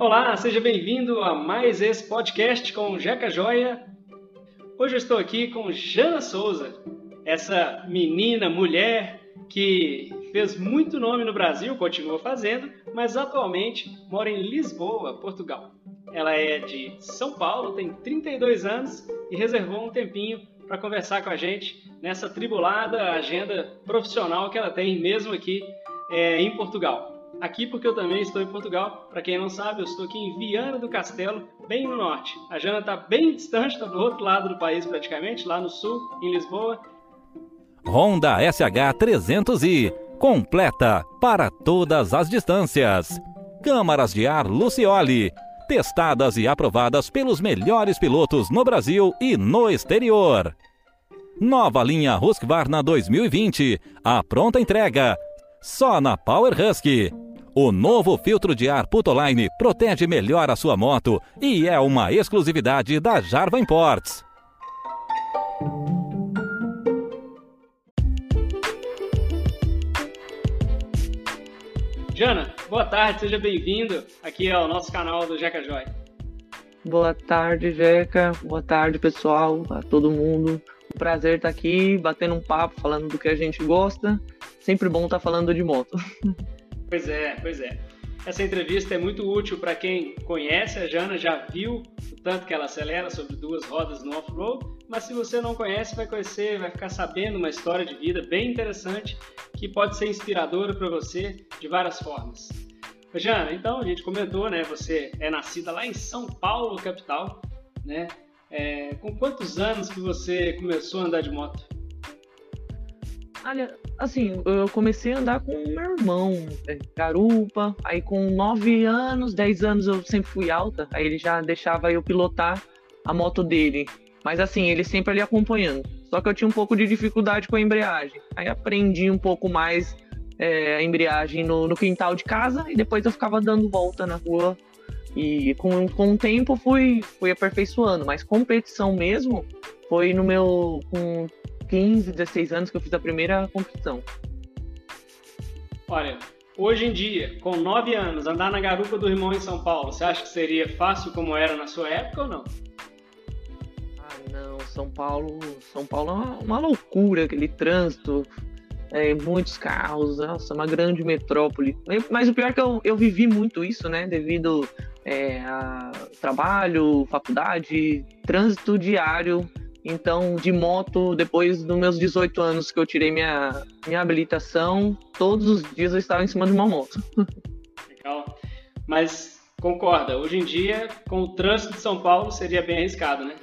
Olá, seja bem-vindo a mais esse podcast com Jeca Joia. Hoje eu estou aqui com Jana Souza, essa menina, mulher que fez muito nome no Brasil, continua fazendo, mas atualmente mora em Lisboa, Portugal. Ela é de São Paulo, tem 32 anos e reservou um tempinho para conversar com a gente nessa tribulada agenda profissional que ela tem mesmo aqui é, em Portugal. Aqui porque eu também estou em Portugal. Para quem não sabe, eu estou aqui em Viana do Castelo, bem no norte. A Jana está bem distante, está do outro lado do país praticamente, lá no sul, em Lisboa. Honda SH 300i, completa para todas as distâncias. Câmaras de ar Lucioli, testadas e aprovadas pelos melhores pilotos no Brasil e no exterior. Nova linha Husqvarna 2020, a pronta entrega, só na Power Husky. O novo filtro de ar Putoline protege melhor a sua moto e é uma exclusividade da Jarva Imports. Jana, boa tarde, seja bem-vindo aqui ao nosso canal do Jeca Joy. Boa tarde, Jeca. Boa tarde, pessoal, a todo mundo. Um prazer estar aqui batendo um papo, falando do que a gente gosta. Sempre bom estar falando de moto. Pois é, pois é. Essa entrevista é muito útil para quem conhece a Jana, já viu o tanto que ela acelera sobre duas rodas no off-road, mas se você não conhece, vai conhecer, vai ficar sabendo uma história de vida bem interessante que pode ser inspiradora para você de várias formas. Jana, então a gente comentou, né? Você é nascida lá em São Paulo, capital, né? É, com quantos anos que você começou a andar de moto? Olha, assim, eu comecei a andar com meu irmão, é, garupa, aí com 9 anos, 10 anos eu sempre fui alta, aí ele já deixava eu pilotar a moto dele. Mas assim, ele sempre ali acompanhando. Só que eu tinha um pouco de dificuldade com a embreagem. Aí aprendi um pouco mais é, a embreagem no, no, quintal de casa e depois eu ficava dando volta na rua. E com, com o tempo fui, fui aperfeiçoando, mas competição mesmo foi no meu. com 15, 16 anos que eu fiz a primeira competição. Olha, hoje em dia, com 9 anos, andar na garupa do irmão em São Paulo, você acha que seria fácil como era na sua época ou não? Ah, não, São Paulo, São Paulo é uma, uma loucura, aquele trânsito, é, muitos carros, nossa, uma grande metrópole. Mas o pior é que eu, eu vivi muito isso, né, devido é, a trabalho, faculdade, trânsito diário então, de moto, depois dos meus 18 anos que eu tirei minha, minha habilitação, todos os dias eu estava em cima de uma moto. Legal. Mas concorda, hoje em dia, com o trânsito de São Paulo, seria bem arriscado, né?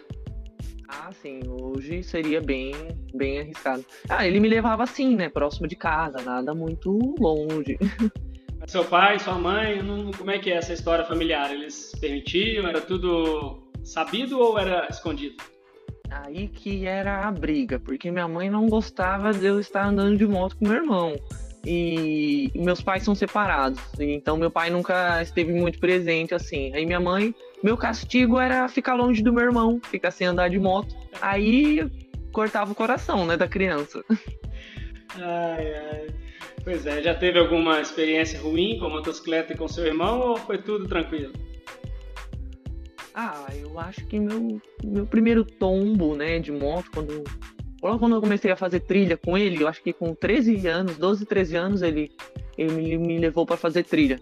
Ah, sim, hoje seria bem, bem arriscado. Ah, ele me levava assim, né? Próximo de casa, nada muito longe. Mas seu pai, sua mãe, não, como é que é essa história familiar? Eles permitiam? Era tudo sabido ou era escondido? Aí que era a briga, porque minha mãe não gostava de eu estar andando de moto com meu irmão. E meus pais são separados, então meu pai nunca esteve muito presente assim. Aí minha mãe, meu castigo era ficar longe do meu irmão, ficar sem andar de moto. Aí cortava o coração, né, da criança. Ai, ai. Pois é, já teve alguma experiência ruim com a motocicleta e com seu irmão ou foi tudo tranquilo? Ah, eu acho que meu, meu primeiro tombo, né, de moto, quando, logo quando eu comecei a fazer trilha com ele, eu acho que com 13 anos, 12, 13 anos, ele, ele me levou para fazer trilha.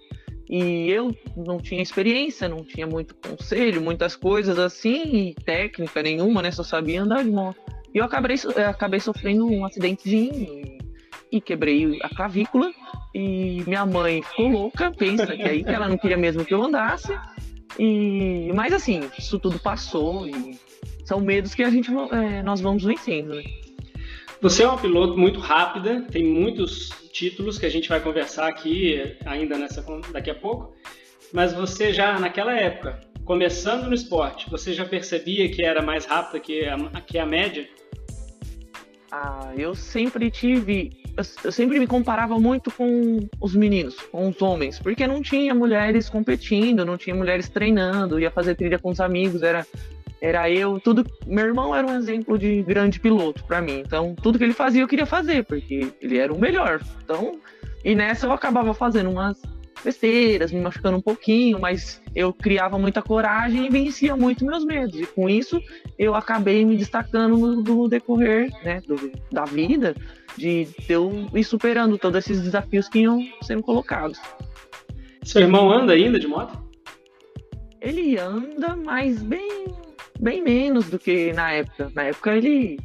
E eu não tinha experiência, não tinha muito conselho, muitas coisas assim, e técnica nenhuma, né, só sabia andar de moto. E eu acabei, eu acabei sofrendo um acidentezinho e, quebrei a clavícula. E minha mãe ficou louca, pensa que aí que ela não queria mesmo que eu andasse. E, mas assim, isso tudo passou e são medos que a gente é, nós vamos vencendo, né? Você é uma piloto muito rápida, tem muitos títulos que a gente vai conversar aqui ainda nessa daqui a pouco. Mas você já naquela época, começando no esporte, você já percebia que era mais rápida que a, que a média? Ah, eu sempre tive eu sempre me comparava muito com os meninos, com os homens, porque não tinha mulheres competindo, não tinha mulheres treinando, ia fazer trilha com os amigos, era era eu, tudo, meu irmão era um exemplo de grande piloto para mim. Então, tudo que ele fazia eu queria fazer, porque ele era o melhor. Então, e nessa eu acabava fazendo umas besteiras, me machucando um pouquinho, mas eu criava muita coragem e vencia muito meus medos. E com isso eu acabei me destacando no, no decorrer né, do, da vida, de eu ir superando todos esses desafios que iam sendo colocados. Seu irmão anda ainda de moto? Ele anda, mas bem, bem menos do que na época. Na época ele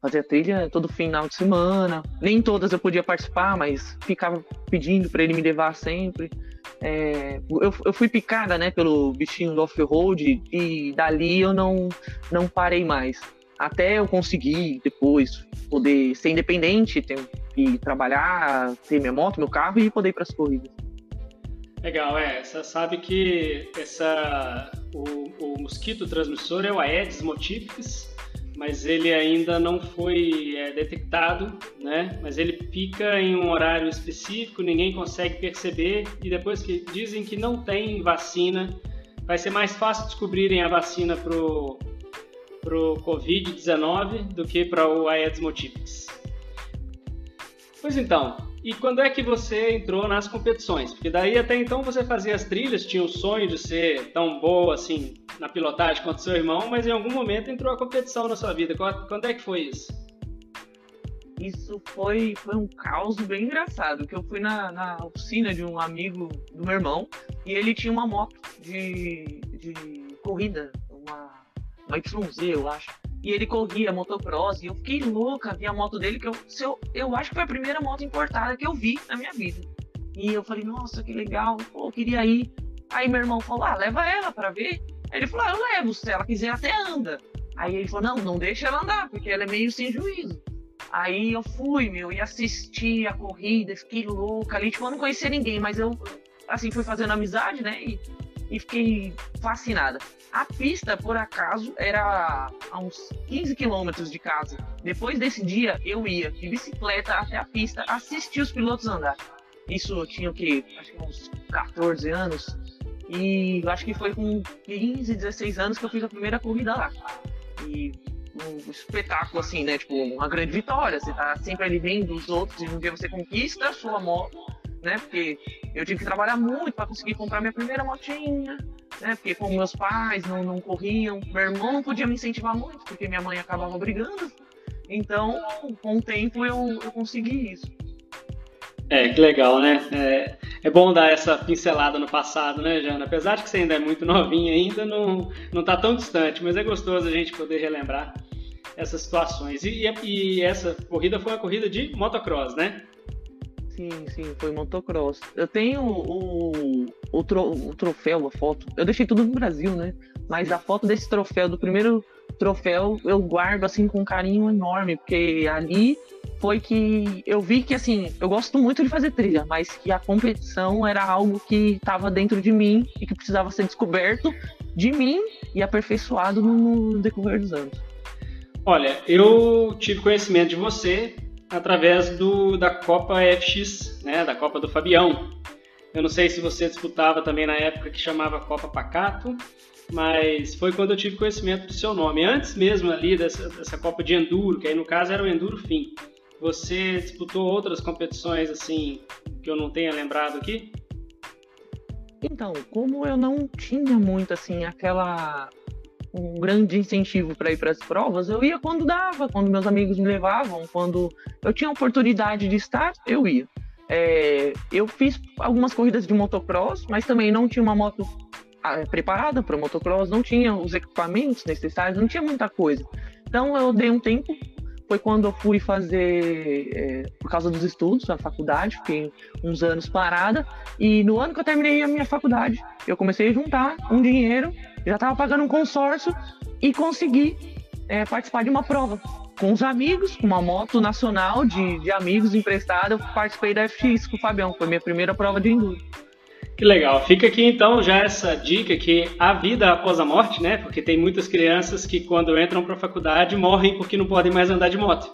fazia trilha todo final de semana. Nem todas eu podia participar, mas ficava pedindo para ele me levar sempre. É, eu, eu, fui picada né, pelo bichinho do off-road e dali eu não, não parei mais. Até eu conseguir depois poder ser independente ter, e trabalhar, ter minha moto, meu carro e poder ir para as corridas. Legal, é. Você sabe que essa, o, o mosquito transmissor é o Aedes motifus, mas ele ainda não foi é, detectado, né? Mas ele pica em um horário específico, ninguém consegue perceber e depois que dizem que não tem vacina, vai ser mais fácil descobrirem a vacina pro pro COVID-19 do que para o Aedes motifus. Pois então, e quando é que você entrou nas competições? Porque daí até então você fazia as trilhas, tinha o sonho de ser tão boa assim na pilotagem quanto seu irmão, mas em algum momento entrou a competição na sua vida. Quando é que foi isso? Isso foi, foi um caos bem engraçado, que eu fui na, na oficina de um amigo do meu irmão e ele tinha uma moto de, de corrida, uma, uma YZ, eu acho. E ele corria motocross e eu fiquei louca, vi a moto dele, que eu, eu, eu acho que foi a primeira moto importada que eu vi na minha vida. E eu falei, nossa, que legal, pô, eu queria ir. Aí meu irmão falou, ah, leva ela pra ver. Aí ele falou, ah, eu levo, se ela quiser até anda. Aí ele falou, não, não deixa ela andar, porque ela é meio sem juízo. Aí eu fui, meu, e assisti a corrida, fiquei louca ali, tipo, eu não conhecia ninguém, mas eu, assim, fui fazendo amizade, né, e, e fiquei fascinada. A pista, por acaso, era a uns 15 quilômetros de casa. Depois desse dia, eu ia de bicicleta até a pista assistir os pilotos andar. Isso eu tinha o quê? Acho que uns 14 anos. E acho que foi com 15, 16 anos que eu fiz a primeira corrida lá. E um espetáculo assim, né? Tipo, uma grande vitória. Você tá sempre ali vendo os outros e um dia você conquista a sua moto, né? Porque eu tive que trabalhar muito para conseguir comprar minha primeira motinha né? Porque como meus pais não, não corriam, meu irmão não podia me incentivar muito, porque minha mãe acabava brigando. Então, com o tempo eu, eu consegui isso. É, que legal, né? É, é bom dar essa pincelada no passado, né, Jana? Apesar de que você ainda é muito novinha, ainda não, não tá tão distante, mas é gostoso a gente poder relembrar essas situações. E, e, e essa corrida foi uma corrida de motocross, né? Sim, sim, foi motocross. Eu tenho o, o, tro, o troféu, a foto. Eu deixei tudo no Brasil, né? Mas a foto desse troféu, do primeiro troféu, eu guardo assim com um carinho enorme, porque ali foi que eu vi que assim, eu gosto muito de fazer trilha, mas que a competição era algo que estava dentro de mim e que precisava ser descoberto de mim e aperfeiçoado no decorrer dos anos. Olha, eu tive conhecimento de você através do, da Copa FX, né, da Copa do Fabião. Eu não sei se você disputava também na época que chamava Copa Pacato, mas foi quando eu tive conhecimento do seu nome. Antes mesmo ali dessa, dessa Copa de Enduro, que aí no caso era o Enduro Fim. Você disputou outras competições assim que eu não tenha lembrado aqui? Então, como eu não tinha muito assim aquela um grande incentivo para ir para as provas, eu ia quando dava, quando meus amigos me levavam, quando eu tinha oportunidade de estar, eu ia. É, eu fiz algumas corridas de motocross, mas também não tinha uma moto ah, preparada para motocross, não tinha os equipamentos necessários, não tinha muita coisa. Então eu dei um tempo, foi quando eu fui fazer, é, por causa dos estudos, a faculdade, fiquei uns anos parada, e no ano que eu terminei a minha faculdade, eu comecei a juntar um dinheiro já estava pagando um consórcio e consegui é, participar de uma prova. Com os amigos, com uma moto nacional de, de amigos emprestada, eu participei da FX com o Fabião, foi minha primeira prova de enduro. Que legal. Fica aqui então já essa dica que a vida após a morte, né? Porque tem muitas crianças que quando entram para a faculdade morrem porque não podem mais andar de moto.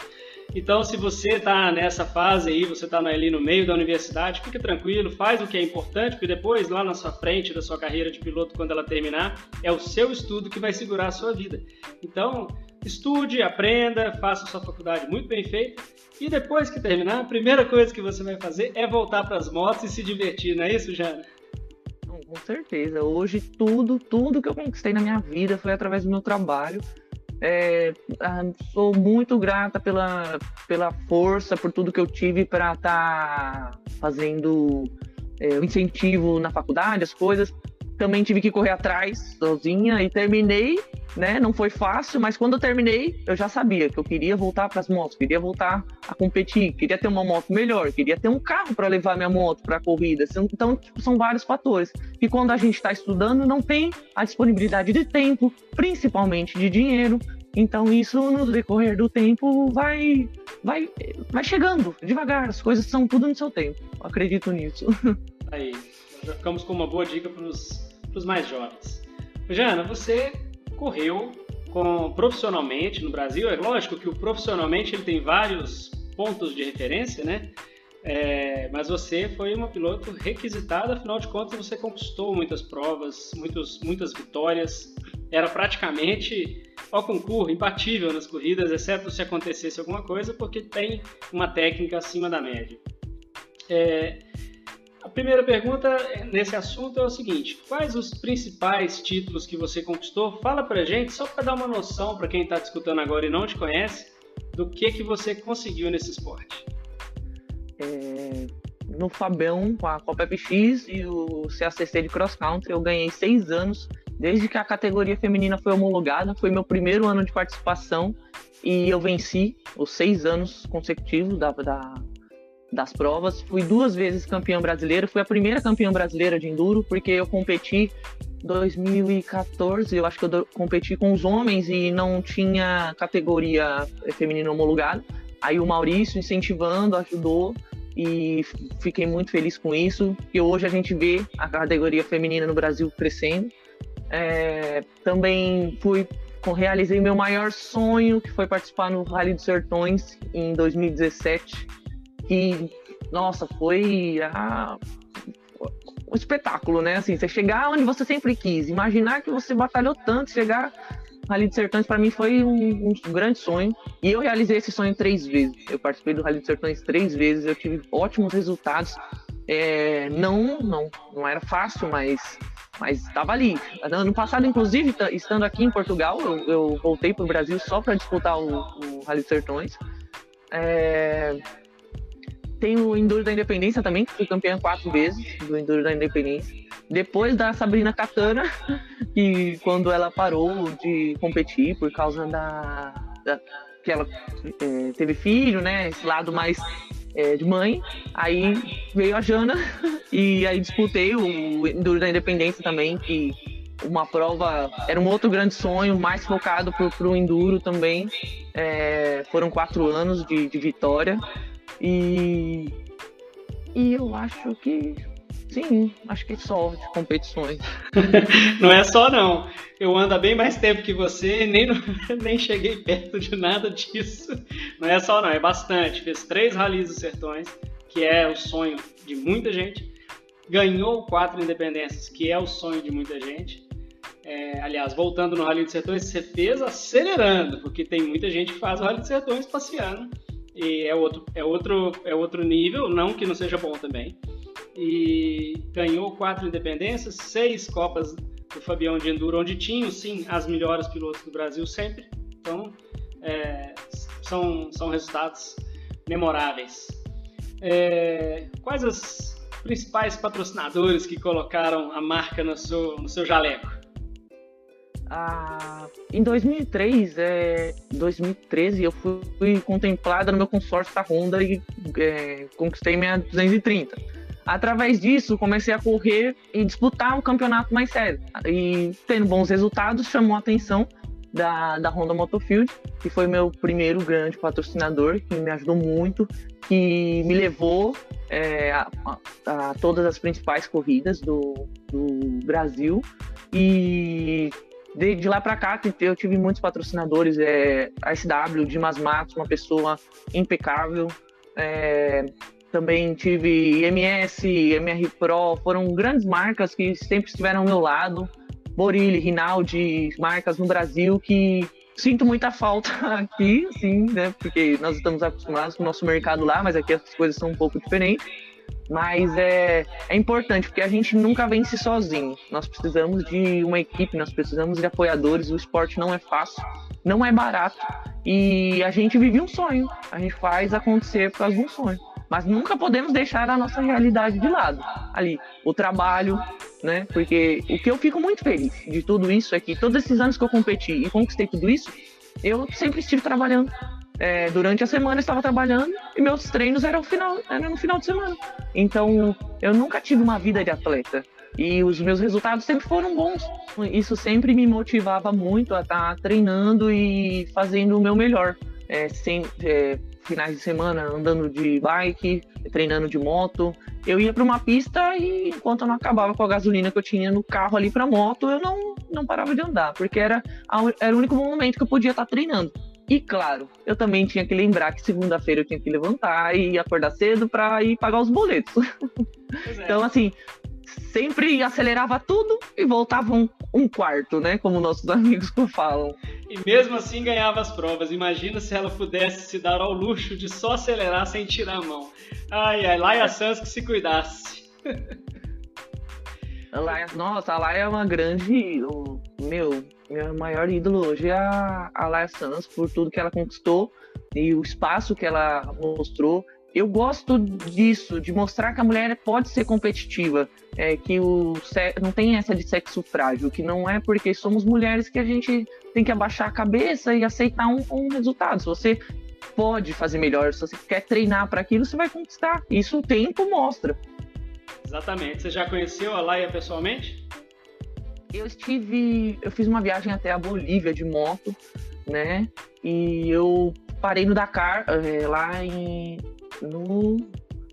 Então, se você está nessa fase aí, você está ali no meio da universidade, fique tranquilo, faz o que é importante, porque depois, lá na sua frente da sua carreira de piloto, quando ela terminar, é o seu estudo que vai segurar a sua vida. Então, estude, aprenda, faça sua faculdade muito bem feita e depois que terminar, a primeira coisa que você vai fazer é voltar para as motos e se divertir, não é isso, Jana? Com certeza. Hoje tudo, tudo que eu conquistei na minha vida foi através do meu trabalho. É, ah, sou muito grata pela, pela força, por tudo que eu tive para estar tá fazendo é, incentivo na faculdade, as coisas. Também tive que correr atrás sozinha e terminei, né? Não foi fácil, mas quando eu terminei, eu já sabia que eu queria voltar para as motos, queria voltar a competir, queria ter uma moto melhor, queria ter um carro para levar minha moto para corrida. Então, tipo, são vários fatores. E quando a gente está estudando, não tem a disponibilidade de tempo, principalmente de dinheiro. Então isso no decorrer do tempo vai vai vai chegando devagar, as coisas são tudo no seu tempo. Eu acredito nisso. Aí, já ficamos com uma boa dica para os mais jovens. Jana, você correu com, profissionalmente no Brasil. É lógico que o profissionalmente ele tem vários pontos de referência, né? É, mas você foi uma piloto requisitada, afinal de contas você conquistou muitas provas, muitos, muitas vitórias. Era praticamente ao concurso, imbatível nas corridas, exceto se acontecesse alguma coisa, porque tem uma técnica acima da média. É, a primeira pergunta nesse assunto é o seguinte: quais os principais títulos que você conquistou? Fala pra gente, só para dar uma noção para quem está escutando agora e não te conhece, do que que você conseguiu nesse esporte. É, no Fabião, com a Copa FX e o CACC de Cross Country, eu ganhei seis anos desde que a categoria feminina foi homologada. Foi meu primeiro ano de participação e eu venci os seis anos consecutivos da, da das provas. Fui duas vezes campeã brasileira, fui a primeira campeã brasileira de enduro, porque eu competi 2014, eu acho que eu competi com os homens e não tinha categoria feminina homologada. Aí o Maurício incentivando, ajudou e fiquei muito feliz com isso. E hoje a gente vê a categoria feminina no Brasil crescendo. É, também fui realizei meu maior sonho, que foi participar no Rally dos Sertões em 2017 que, nossa, foi a, um espetáculo, né? Assim, você chegar onde você sempre quis, imaginar que você batalhou tanto, chegar Rally de Sertões para mim foi um, um, grande sonho e eu realizei esse sonho três vezes. Eu participei do Rally de Sertões três vezes, eu tive ótimos resultados. É, não, não, não era fácil, mas mas estava ali. Ano passado, inclusive, estando aqui em Portugal, eu, eu voltei para o Brasil só para disputar o, o Rally de Sertões. É, tem o Enduro da Independência também, que fui campeã quatro vezes do Enduro da Independência. Depois da Sabrina Catana, que quando ela parou de competir por causa da, da que ela é, teve filho, né? Esse lado mais é, de mãe. Aí veio a Jana e aí disputei o Enduro da Independência também, que uma prova era um outro grande sonho, mais focado para o Enduro também. É, foram quatro anos de, de vitória. E, e eu acho que sim, acho que só de competições. não é só não. Eu ando há bem mais tempo que você e nem, nem cheguei perto de nada disso. Não é só não, é bastante. Fez três ralis dos sertões, que é o sonho de muita gente. Ganhou quatro independências, que é o sonho de muita gente. É, aliás, voltando no Rally dos Sertões, você fez acelerando, porque tem muita gente que faz o Rally dos Sertões passeando e é outro, é outro, é outro nível, não que não seja bom também. E ganhou quatro independências, seis Copas do Fabião de Enduro, onde tinham sim as melhores pilotos do Brasil sempre. Então, é, são, são resultados memoráveis. É, quais os principais patrocinadores que colocaram a marca no seu, no seu jaleco? Ah, em 2003, é, 2013, eu fui, contemplada no meu consórcio da Honda e é, conquistei minha 230. Através disso, comecei a correr e disputar um campeonato mais sério. E tendo bons resultados, chamou a atenção da, da Honda Motofield, que foi meu primeiro grande patrocinador, que me ajudou muito, que me levou é, a, a, a, todas as principais corridas do, do Brasil. E de, de lá para cá eu tive muitos patrocinadores, é, a SW, Dimas Matos, uma pessoa impecável. É, também tive IMS, MR Pro, foram grandes marcas que sempre estiveram ao meu lado. Borilli, Rinaldi, marcas no Brasil que sinto muita falta aqui, sim, né? Porque nós estamos acostumados com o nosso mercado lá, mas aqui as coisas são um pouco diferentes. Mas é, é importante, porque a gente nunca vence sozinho. Nós precisamos de uma equipe, nós precisamos de apoiadores. O esporte não é fácil, não é barato. E a gente vive um sonho. A gente faz acontecer por causa de um sonho. Mas nunca podemos deixar a nossa realidade de lado. Ali, o trabalho, né? Porque o que eu fico muito feliz de tudo isso é que todos esses anos que eu competi e conquistei tudo isso, eu sempre estive trabalhando. É, durante a semana eu estava trabalhando e meus treinos eram, final, eram no final de semana. Então eu nunca tive uma vida de atleta e os meus resultados sempre foram bons. Isso sempre me motivava muito a estar treinando e fazendo o meu melhor. É, sem, é, finais de semana andando de bike, treinando de moto. Eu ia para uma pista e enquanto eu não acabava com a gasolina que eu tinha no carro ali para moto, eu não, não parava de andar, porque era, era o único momento que eu podia estar treinando. E claro, eu também tinha que lembrar que segunda-feira eu tinha que levantar e acordar cedo para ir pagar os boletos. É. Então, assim, sempre acelerava tudo e voltava um, um, quarto, né? Como nossos amigos falam. E mesmo assim ganhava as provas. Imagina se ela pudesse se dar ao luxo de só acelerar sem tirar a mão. Ai, ai, Laia Sans que se cuidasse. Laia, nossa, a Laia é uma grande. Meu, meu maior ídolo hoje é a, a Laia Sans, por tudo que ela conquistou e o espaço que ela mostrou eu gosto disso, de mostrar que a mulher pode ser competitiva, é, que o não tem essa de sexo frágil, que não é porque somos mulheres que a gente tem que abaixar a cabeça e aceitar um, um resultado. Se você pode fazer melhor, se você quer treinar para aquilo, você vai conquistar. Isso o tempo mostra. Exatamente. Você já conheceu a Laia pessoalmente? Eu estive, eu fiz uma viagem até a Bolívia de moto, né? E eu parei no Dakar, é, lá em no.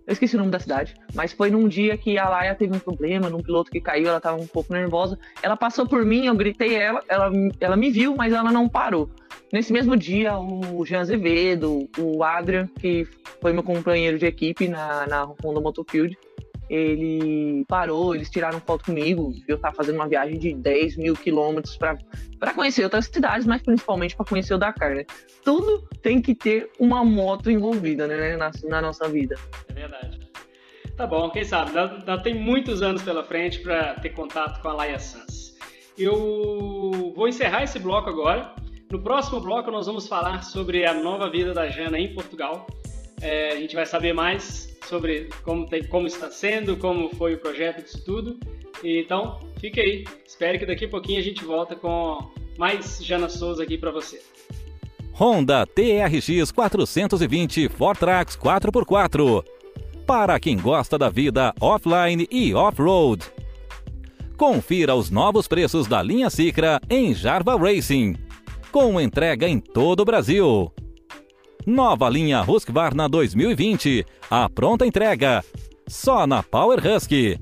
Eu esqueci o nome da cidade, mas foi num dia que a Laia teve um problema, num piloto que caiu, ela tava um pouco nervosa. Ela passou por mim, eu gritei ela, ela, ela me viu, mas ela não parou. Nesse mesmo dia, o Jean Azevedo, o Adrian, que foi meu companheiro de equipe na, na Honda Motofield, ele parou, eles tiraram foto comigo. Eu estava fazendo uma viagem de 10 mil quilômetros para conhecer outras cidades, mas principalmente para conhecer o Dakar, né? Tudo tem que ter uma moto envolvida, né, na, na nossa vida. É verdade. Tá bom, quem sabe? Ainda tem muitos anos pela frente para ter contato com a Laia Sans. Eu vou encerrar esse bloco agora. No próximo bloco, nós vamos falar sobre a nova vida da Jana em Portugal. É, a gente vai saber mais sobre como, tem, como está sendo, como foi o projeto disso tudo. Então, fique aí. Espero que daqui a pouquinho a gente volta com mais Jana Souza aqui para você. Honda TRX 420 Fortrax 4x4. Para quem gosta da vida offline e off-road. Confira os novos preços da linha Cicra em Jarva Racing. Com entrega em todo o Brasil. Nova linha Husqvarna 2020. A pronta entrega. Só na Power Husky.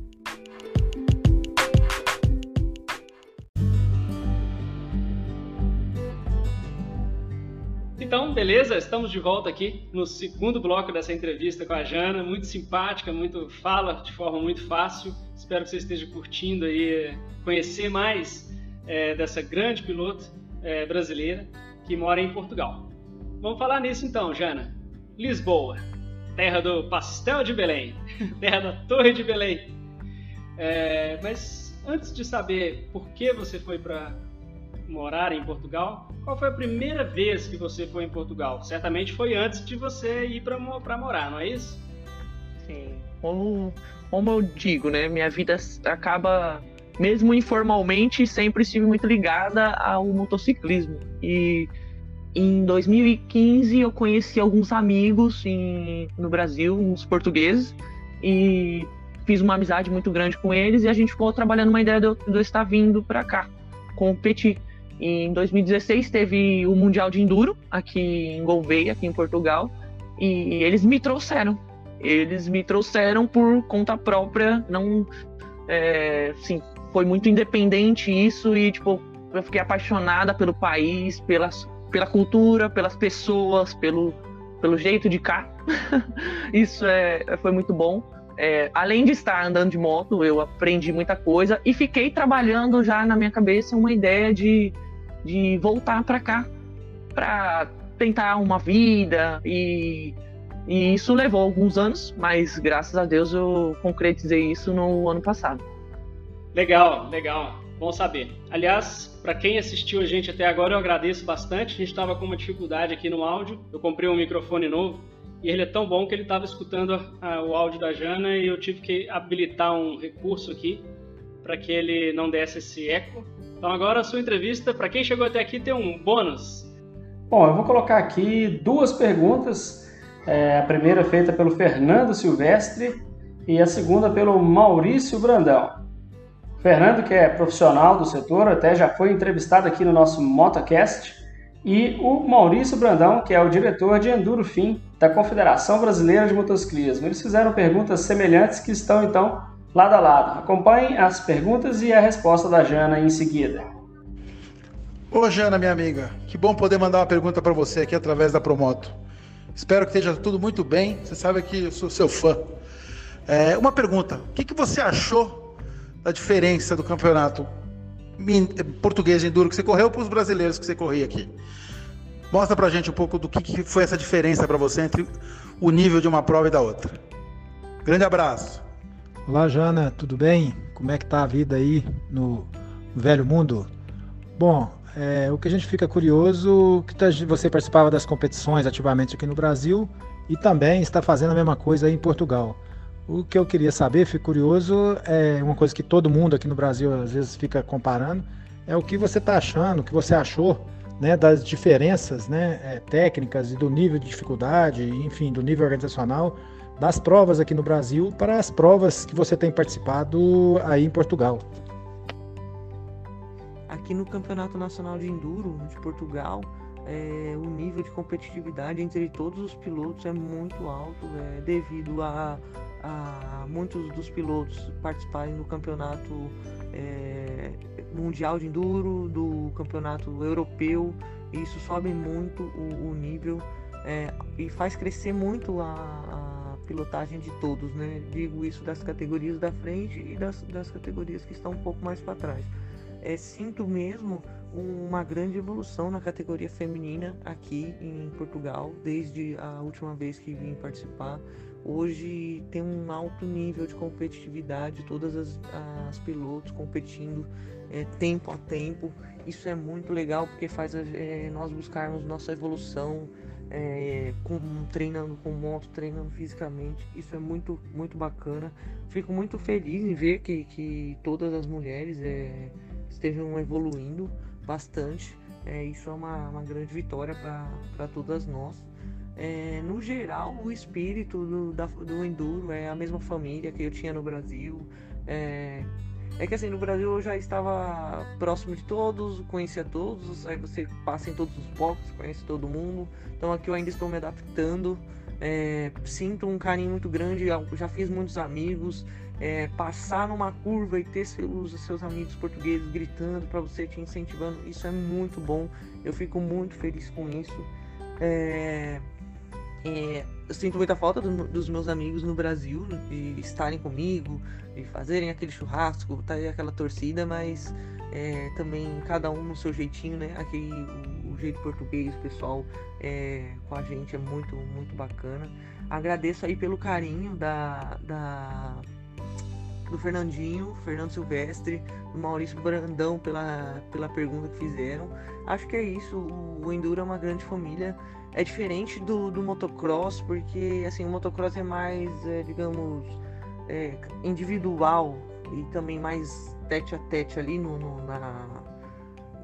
Então, beleza? Estamos de volta aqui no segundo bloco dessa entrevista com a Jana. Muito simpática, muito fala de forma muito fácil. Espero que você esteja curtindo aí conhecer mais é, dessa grande piloto é, brasileira que mora em Portugal. Vamos falar nisso então, Jana. Lisboa, terra do pastel de Belém, terra da Torre de Belém. É, mas antes de saber por que você foi para morar em Portugal, qual foi a primeira vez que você foi em Portugal? Certamente foi antes de você ir para morar, não é isso? Sim. Como, como eu digo, né? Minha vida acaba, mesmo informalmente, sempre estive muito ligada ao motociclismo. E em 2015 eu conheci alguns amigos em, no Brasil, uns portugueses, e fiz uma amizade muito grande com eles e a gente ficou trabalhando uma ideia de eu, de eu estar vindo para cá competir. Em 2016 teve o Mundial de Enduro aqui em Gouveia, aqui em Portugal, e eles me trouxeram. Eles me trouxeram por conta própria, não, é, foi muito independente isso e tipo eu fiquei apaixonada pelo país, pelas pela cultura, pelas pessoas, pelo, pelo jeito de cá. Isso é, foi muito bom. É, além de estar andando de moto, eu aprendi muita coisa e fiquei trabalhando já na minha cabeça uma ideia de, de voltar para cá, para tentar uma vida e, e isso levou alguns anos, mas graças a Deus eu concretizei isso no ano passado. Legal, legal. Bom saber. Aliás, para quem assistiu a gente até agora, eu agradeço bastante. A gente estava com uma dificuldade aqui no áudio. Eu comprei um microfone novo e ele é tão bom que ele estava escutando a, a, o áudio da Jana e eu tive que habilitar um recurso aqui para que ele não desse esse eco. Então agora a sua entrevista, para quem chegou até aqui, tem um bônus. Bom, eu vou colocar aqui duas perguntas. É, a primeira feita pelo Fernando Silvestre e a segunda pelo Maurício Brandão. Fernando, que é profissional do setor, até já foi entrevistado aqui no nosso MotoCast, e o Maurício Brandão, que é o diretor de Enduro Fim da Confederação Brasileira de Motociclismo. Eles fizeram perguntas semelhantes que estão então lado a lado. Acompanhem as perguntas e a resposta da Jana em seguida. Ô Jana, minha amiga, que bom poder mandar uma pergunta para você aqui através da Promoto. Espero que esteja tudo muito bem. Você sabe que eu sou seu fã. É, uma pergunta: o que, que você achou da diferença do campeonato português de enduro que você correu para os brasileiros que você corria aqui. Mostra pra gente um pouco do que, que foi essa diferença para você entre o nível de uma prova e da outra. Grande abraço. Olá, Jana, tudo bem? Como é que tá a vida aí no velho mundo? Bom, é, o que a gente fica curioso que tá, você participava das competições ativamente aqui no Brasil e também está fazendo a mesma coisa aí em Portugal. O que eu queria saber, fico curioso, é uma coisa que todo mundo aqui no Brasil às vezes fica comparando, é o que você está achando, o que você achou né, das diferenças né, é, técnicas e do nível de dificuldade, enfim, do nível organizacional das provas aqui no Brasil para as provas que você tem participado aí em Portugal. Aqui no Campeonato Nacional de Enduro de Portugal, é, o nível de competitividade entre todos os pilotos é muito alto, é, devido a a muitos dos pilotos participarem do campeonato é, mundial de enduro, do campeonato europeu. Isso sobe muito o, o nível é, e faz crescer muito a, a, pilotagem de todos, né? Digo isso das categorias da frente e das, das categorias que estão um pouco mais para trás. É, sinto mesmo uma grande evolução na categoria feminina aqui em Portugal, desde a última vez que vim participar hoje tem um alto nível de competitividade, todas as, as pilotos competindo é, tempo a tempo. Isso é muito legal porque faz é, nós buscarmos nossa evolução, é, com, treinando com moto, treinando fisicamente. Isso é muito, muito bacana. Fico muito feliz em ver que, que todas as mulheres é, estejam evoluindo bastante. É, isso é uma, uma grande vitória para todas nós. É, no geral, o espírito do, da, do enduro é a mesma família que eu tinha no Brasil. É, é que assim, no Brasil eu já estava próximo de todos, conhecia todos, aí você passa em todos os blocos, conhece todo mundo. Então aqui eu ainda estou me adaptando. É, sinto um carinho muito grande, já fiz muitos amigos. É, passar numa curva e ter seus, seus amigos portugueses gritando para você, te incentivando, isso é muito bom. Eu fico muito feliz com isso. É, é, eu sinto muita falta do, dos meus amigos no Brasil, de estarem comigo, de fazerem aquele churrasco, tá aquela torcida, mas é, também cada um no seu jeitinho, né? Aqui o, o jeito português, o pessoal é, com a gente é muito, muito bacana. Agradeço aí pelo carinho da, da do Fernandinho, Fernando Silvestre, do Maurício Brandão pela, pela pergunta que fizeram. Acho que é isso. O, Enduro é uma grande família é diferente do, do motocross, porque assim, o motocross é mais, é, digamos, é, individual e também mais tete a tete ali no, no na,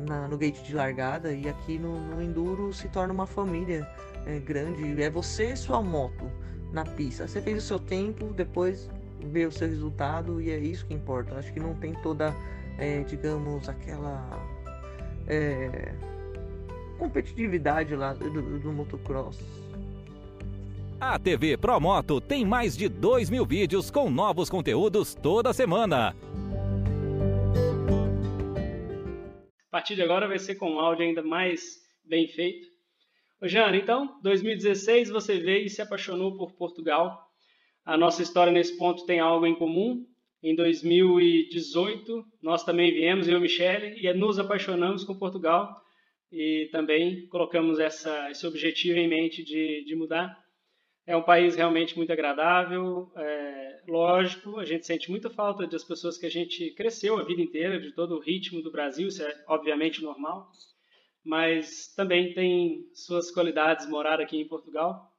na, no gate de largada. E aqui no, no Enduro se torna uma família é, grande. É você e sua moto na pista. Você fez o seu tempo, depois vê o seu resultado e é isso que importa. Acho que não tem toda, é, digamos, aquela. É, competitividade lá do, do motocross. A TV Promoto tem mais de 2 mil vídeos com novos conteúdos toda semana. A partir de agora vai ser com um áudio ainda mais bem feito. Ô Jana, então, 2016 você veio e se apaixonou por Portugal. A nossa história nesse ponto tem algo em comum. Em 2018, nós também viemos, eu e Michele, e nos apaixonamos com Portugal e também colocamos essa, esse objetivo em mente de, de mudar. É um país realmente muito agradável, é, lógico, a gente sente muita falta das pessoas que a gente cresceu a vida inteira, de todo o ritmo do Brasil, isso é obviamente normal, mas também tem suas qualidades morar aqui em Portugal,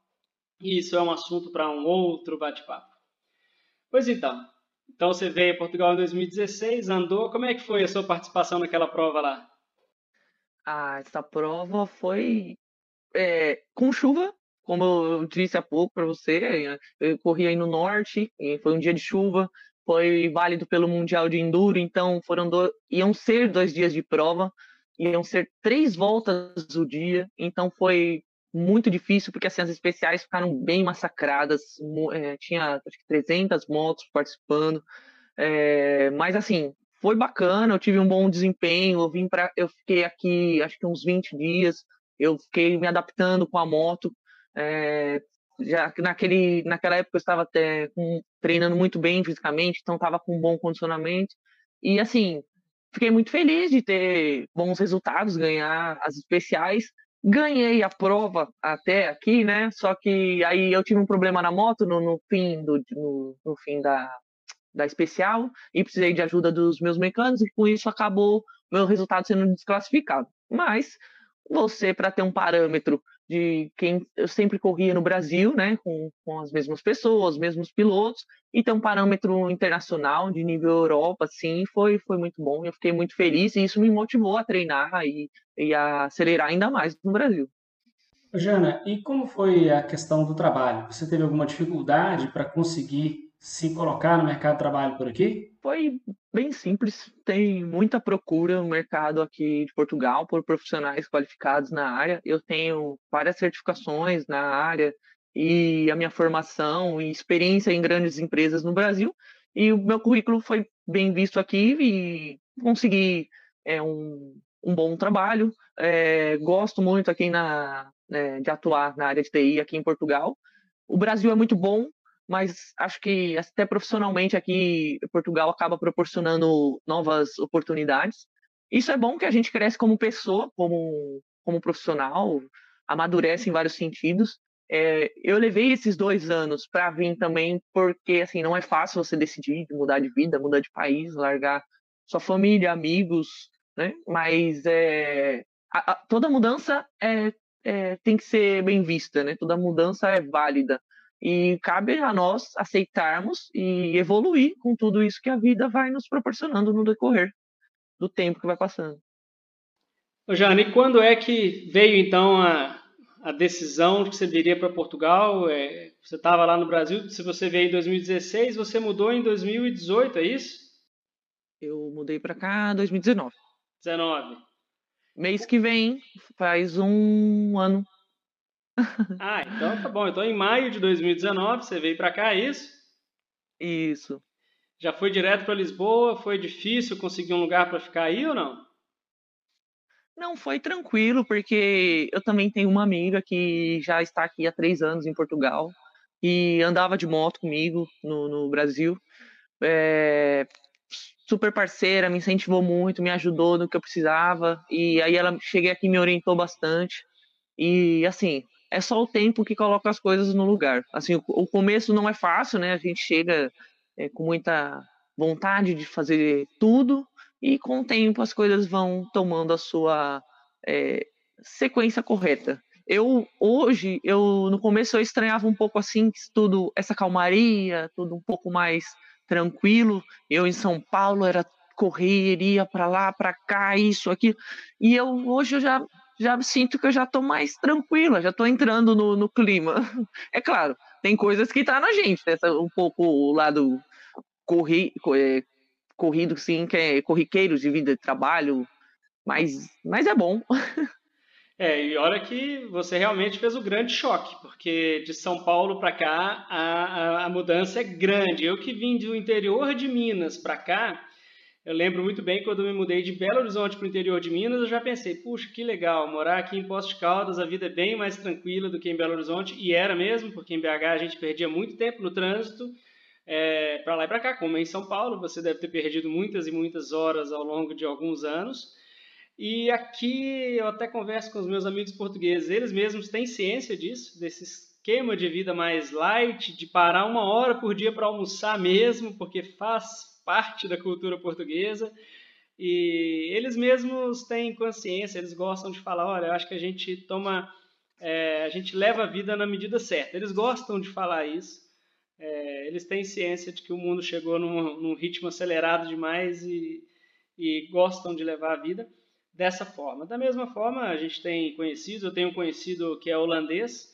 e isso é um assunto para um outro bate-papo. Pois então, então você veio a Portugal em 2016, andou, como é que foi a sua participação naquela prova lá? Ah, essa prova foi é, com chuva, como eu disse há pouco para você, eu corri aí no norte, foi um dia de chuva, foi válido pelo Mundial de Enduro, então foram do... iam ser dois dias de prova, iam ser três voltas o dia, então foi muito difícil, porque assim, as especiais ficaram bem massacradas, é, tinha acho que 300 motos participando, é, mas assim, foi bacana, eu tive um bom desempenho, eu vim para, eu fiquei aqui acho que uns 20 dias, eu fiquei me adaptando com a moto, é, já naquele, naquela época eu estava até com, treinando muito bem fisicamente, então estava com um bom condicionamento. E assim, fiquei muito feliz de ter bons resultados, ganhar as especiais. Ganhei a prova até aqui, né? Só que aí eu tive um problema na moto no, no fim do no, no fim da, da especial e precisei de ajuda dos meus mecânicos e com isso acabou meu resultado sendo desclassificado. Mas você para ter um parâmetro de quem eu sempre corria no Brasil, né, com, com as mesmas pessoas, os mesmos pilotos, e um parâmetro internacional de nível Europa, assim, foi, foi muito bom. Eu fiquei muito feliz e isso me motivou a treinar e, e a acelerar ainda mais no Brasil. Jana, e como foi a questão do trabalho? Você teve alguma dificuldade para conseguir se colocar no mercado de trabalho por aqui? Foi bem simples. Tem muita procura no mercado aqui de Portugal por profissionais qualificados na área. Eu tenho várias certificações na área e a minha formação e experiência em grandes empresas no Brasil. E o meu currículo foi bem visto aqui e consegui é, um, um bom trabalho. É, gosto muito aqui na, né, de atuar na área de TI aqui em Portugal. O Brasil é muito bom, mas acho que até profissionalmente aqui Portugal acaba proporcionando novas oportunidades. Isso é bom que a gente cresce como pessoa, como, como profissional, amadurece em vários sentidos. É, eu levei esses dois anos para vir também porque assim não é fácil você decidir mudar de vida, mudar de país, largar sua família, amigos, né? Mas é, a, a, toda mudança é, é, tem que ser bem vista, né? Toda mudança é válida. E cabe a nós aceitarmos e evoluir com tudo isso que a vida vai nos proporcionando no decorrer do tempo que vai passando. Ô Jane, quando é que veio então a, a decisão de que você viria para Portugal? É, você estava lá no Brasil, se você veio em 2016, você mudou em 2018, é isso? Eu mudei para cá em 2019. 19. Mês que vem faz um ano ah, então tá bom. Então em maio de 2019 você veio para cá, é isso? Isso. Já foi direto para Lisboa? Foi difícil conseguir um lugar para ficar aí ou não? Não, foi tranquilo, porque eu também tenho uma amiga que já está aqui há três anos em Portugal e andava de moto comigo no, no Brasil. É, super parceira, me incentivou muito, me ajudou no que eu precisava. E aí ela cheguei aqui me orientou bastante. E assim, é só o tempo que coloca as coisas no lugar. Assim, o, o começo não é fácil, né? A gente chega é, com muita vontade de fazer tudo e com o tempo as coisas vão tomando a sua é, sequência correta. Eu hoje, eu no começo eu estranhava um pouco assim tudo essa calmaria, tudo um pouco mais tranquilo. Eu em São Paulo era correria para lá, para cá, isso, aqui. E eu hoje eu já já sinto que eu já tô mais tranquila, já tô entrando no, no clima. É claro, tem coisas que tá na gente, né? um pouco o lado corri, é, corrido, sim, que é corriqueiro de vida de trabalho, mas, mas é bom. É, e olha que você realmente fez o grande choque, porque de São Paulo para cá a, a, a, mudança é grande. Eu que vim do interior de Minas para cá, eu lembro muito bem quando me mudei de Belo Horizonte para o interior de Minas, eu já pensei, puxa, que legal, morar aqui em Poços de Caldas, a vida é bem mais tranquila do que em Belo Horizonte, e era mesmo, porque em BH a gente perdia muito tempo no trânsito, é, para lá e para cá, como em São Paulo, você deve ter perdido muitas e muitas horas ao longo de alguns anos. E aqui eu até converso com os meus amigos portugueses, eles mesmos têm ciência disso, desse esquema de vida mais light, de parar uma hora por dia para almoçar mesmo, porque faz parte da cultura portuguesa. E eles mesmos têm consciência, eles gostam de falar, olha, eu acho que a gente toma, é, a gente leva a vida na medida certa. Eles gostam de falar isso. É, eles têm ciência de que o mundo chegou num, num ritmo acelerado demais e, e gostam de levar a vida dessa forma. Da mesma forma, a gente tem conhecido, eu tenho um conhecido que é holandês,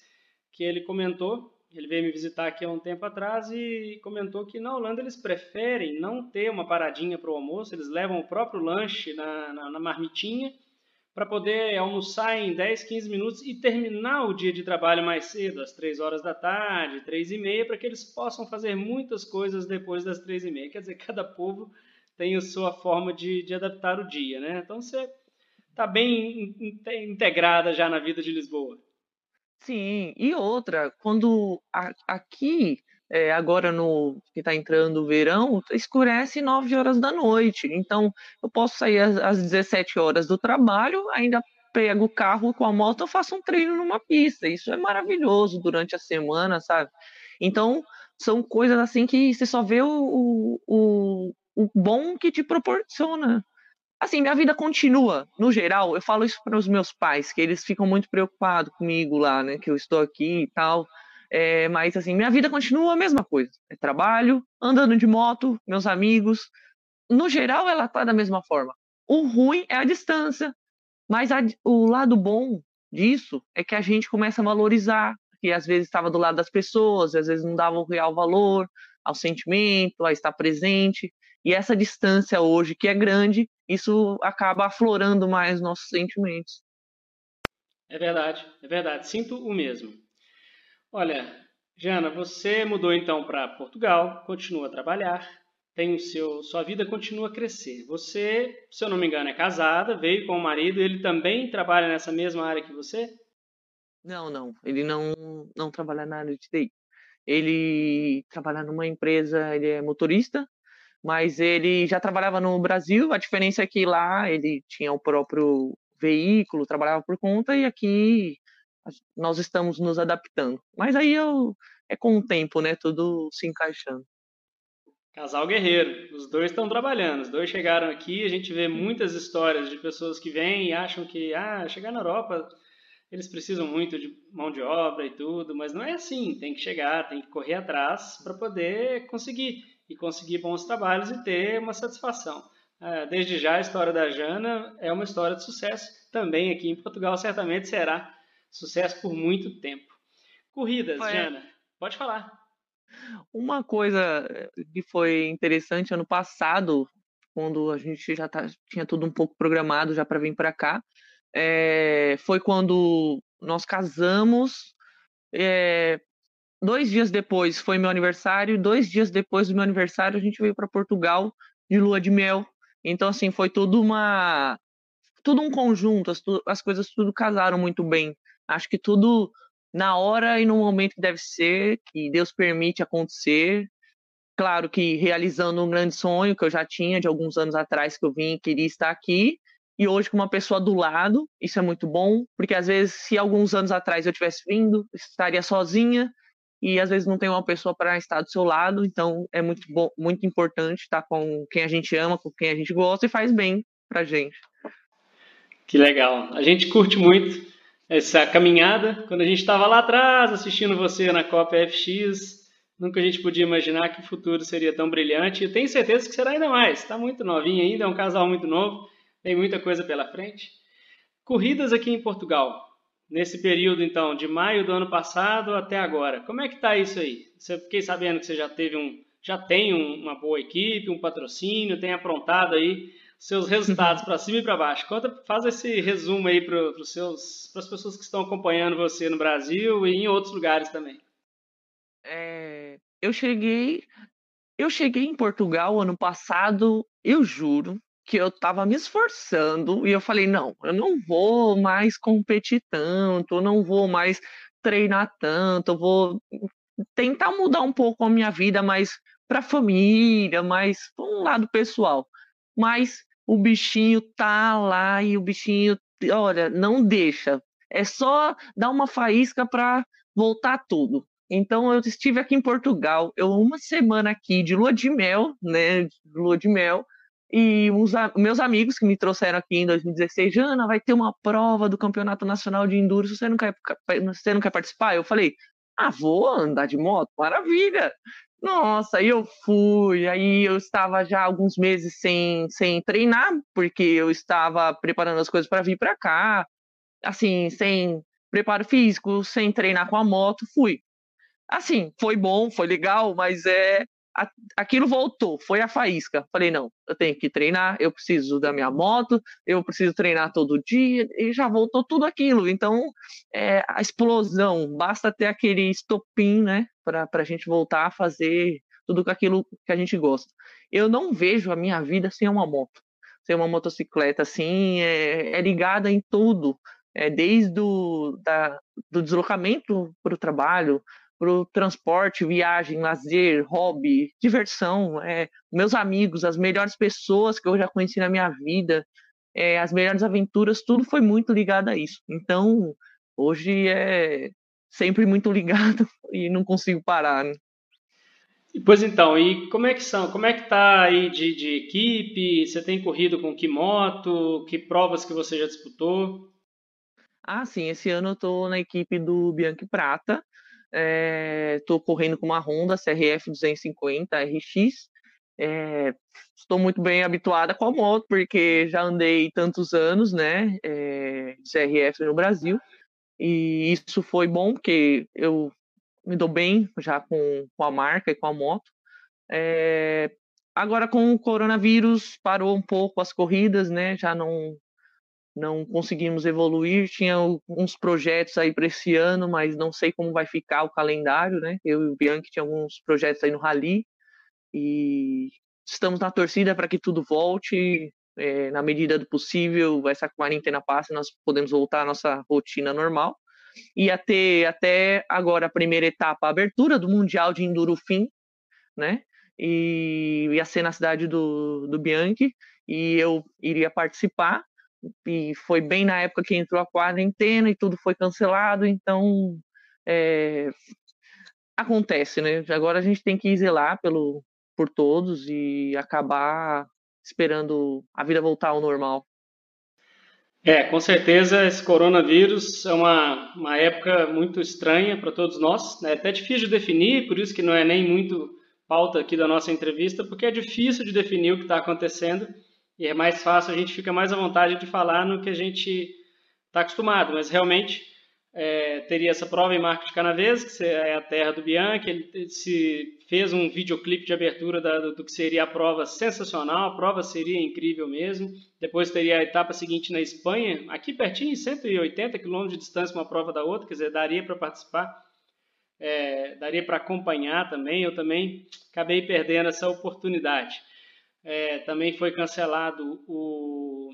que ele comentou, ele veio me visitar aqui há um tempo atrás e comentou que na Holanda eles preferem não ter uma paradinha para o almoço, eles levam o próprio lanche na, na, na marmitinha para poder almoçar em 10, 15 minutos e terminar o dia de trabalho mais cedo, às 3 horas da tarde, 3 e meia, para que eles possam fazer muitas coisas depois das 3 e meia. Quer dizer, cada povo tem a sua forma de, de adaptar o dia, né? Então você está bem integrada já na vida de Lisboa. Sim, e outra, quando a, aqui, é, agora no que está entrando o verão, escurece 9 horas da noite. Então, eu posso sair às, às 17 horas do trabalho, ainda pego o carro com a moto, eu faço um treino numa pista. Isso é maravilhoso durante a semana, sabe? Então, são coisas assim que você só vê o, o, o bom que te proporciona Assim, minha vida continua, no geral, eu falo isso para os meus pais, que eles ficam muito preocupados comigo lá, né, que eu estou aqui e tal. É, mas assim, minha vida continua a mesma coisa. É trabalho, andando de moto, meus amigos. No geral, ela tá da mesma forma. O ruim é a distância. Mas a, o lado bom disso é que a gente começa a valorizar, que às vezes estava do lado das pessoas, às vezes não dava o real valor ao sentimento, a estar presente. E essa distância hoje, que é grande, isso acaba aflorando mais nossos sentimentos. É verdade, é verdade. Sinto o mesmo. Olha, Jana, você mudou então para Portugal, continua a trabalhar, tem o seu, sua vida continua a crescer. Você, se eu não me engano, é casada, veio com o marido, ele também trabalha nessa mesma área que você? Não, não, ele não não trabalha na área de TI. Ele trabalha numa empresa, ele é motorista mas ele já trabalhava no Brasil, a diferença é que lá ele tinha o próprio veículo, trabalhava por conta, e aqui nós estamos nos adaptando. Mas aí eu, é com o tempo, né? Tudo se encaixando. Casal guerreiro, os dois estão trabalhando, os dois chegaram aqui, a gente vê muitas histórias de pessoas que vêm e acham que, ah, chegar na Europa, eles precisam muito de mão de obra e tudo, mas não é assim, tem que chegar, tem que correr atrás para poder conseguir e conseguir bons trabalhos e ter uma satisfação. É, desde já, a história da Jana é uma história de sucesso. Também aqui em Portugal, certamente será sucesso por muito tempo. Corridas, foi. Jana, pode falar. Uma coisa que foi interessante ano passado, quando a gente já tá, tinha tudo um pouco programado já para vir para cá, é, foi quando nós casamos. É, dois dias depois foi meu aniversário, dois dias depois do meu aniversário a gente veio para Portugal de lua de mel. Então assim foi tudo uma tudo um conjunto, as, as coisas tudo casaram muito bem. Acho que tudo na hora e no momento que deve ser, que Deus permite acontecer. Claro que realizando um grande sonho que eu já tinha de alguns anos atrás que eu vim e queria estar aqui, e hoje com uma pessoa do lado, isso é muito bom, porque às vezes se alguns anos atrás eu tivesse vindo, estaria sozinha, e às vezes não tem uma pessoa para estar do seu lado, então é muito bom, muito importante estar com quem a gente ama, com quem a gente gosta e faz bem pra gente. Que legal. A gente curte muito essa caminhada. Quando a gente estava lá atrás assistindo você na Copa FX, nunca a gente podia imaginar que o futuro seria tão brilhante. E tenho certeza que será ainda mais. Está muito novinho ainda, é um casal muito novo, tem muita coisa pela frente. Corridas aqui em Portugal nesse período, então, de maio do ano passado até agora. Como é que está isso aí? Você fiquei sabendo que você já teve um, já tem um, uma boa equipe, um patrocínio, tem aprontado aí seus resultados para cima e para baixo. Conta, faz esse resumo aí para as pessoas que estão acompanhando você no Brasil e em outros lugares também. É, eu cheguei, eu cheguei em Portugal ano passado, eu juro, que eu estava me esforçando e eu falei, não, eu não vou mais competir tanto, eu não vou mais treinar tanto, eu vou tentar mudar um pouco a minha vida mais para a família, mais para um lado pessoal. Mas o bichinho tá lá e o bichinho, olha, não deixa. É só dar uma faísca para voltar tudo. Então eu estive aqui em Portugal, eu uma semana aqui de lua de mel, né, lua de mel, e os meus amigos que me trouxeram aqui em 2016, Jana, vai ter uma prova do Campeonato Nacional de Enduro, você não quer, você não quer participar? Eu falei, ah, vou andar de moto, maravilha. Nossa, eu fui, aí eu estava já alguns meses sem, sem treinar, porque eu estava preparando as coisas para vir para cá, assim, sem preparo físico, sem treinar com a moto, fui. Assim, foi bom, foi legal, mas é aquilo voltou, foi a faísca. Falei, não, eu tenho que treinar, eu preciso da minha moto, eu preciso treinar todo dia, e já voltou tudo aquilo. Então, é, a explosão, basta ter aquele estopim, né, para a gente voltar a fazer tudo aquilo que a gente gosta. Eu não vejo a minha vida sem uma moto, sem uma motocicleta, assim, é, é ligada em tudo. É, desde o do deslocamento para o trabalho, para o transporte, viagem, lazer, hobby, diversão, é, meus amigos, as melhores pessoas que eu já conheci na minha vida, é, as melhores aventuras, tudo foi muito ligado a isso. Então, hoje é sempre muito ligado e não consigo parar. Né? Pois então, e como é que são? Como é que tá aí de, de equipe? Você tem corrido com que moto? Que provas que você já disputou? Ah, sim, esse ano eu tô na equipe do Bianchi Prata, Estou é, correndo com uma Honda CRF 250 RX. É, estou muito bem habituada com a moto, porque já andei tantos anos, né, é, CRF no Brasil. E isso foi bom, porque eu me dou bem já com, com a marca e com a moto. É, agora com o coronavírus parou um pouco as corridas, né? Já não não conseguimos evoluir. Tinha uns projetos aí para esse ano, mas não sei como vai ficar o calendário, né? Eu e o Bianchi tinha alguns projetos aí no Rally e estamos na torcida para que tudo volte. É, na medida do possível, essa quarentena passe, nós podemos voltar à nossa rotina normal. Ia ter até agora a primeira etapa, a abertura do Mundial de Enduro Fim, né? E ia ser na cidade do, do Bianchi, e eu iria participar e foi bem na época que entrou a quarentena e tudo foi cancelado, então é, acontece, né? Agora a gente tem que zelar pelo, por todos e acabar esperando a vida voltar ao normal. É, com certeza esse coronavírus é uma, uma época muito estranha para todos nós, né? É até difícil de definir, por isso que não é nem muito pauta aqui da nossa entrevista, porque é difícil de definir o que está acontecendo e é mais fácil, a gente fica mais à vontade de falar no que a gente está acostumado, mas realmente é, teria essa prova em Marco de Canaveses, que é a terra do Bianchi, ele se fez um videoclipe de abertura da, do, do, que seria a prova sensacional, a prova seria incrível mesmo, depois teria a etapa seguinte na Espanha, aqui pertinho, 180 quilômetros de distância uma prova da outra, quer dizer, daria para participar, é, daria para acompanhar também, eu também acabei perdendo essa oportunidade. É, também foi cancelado o,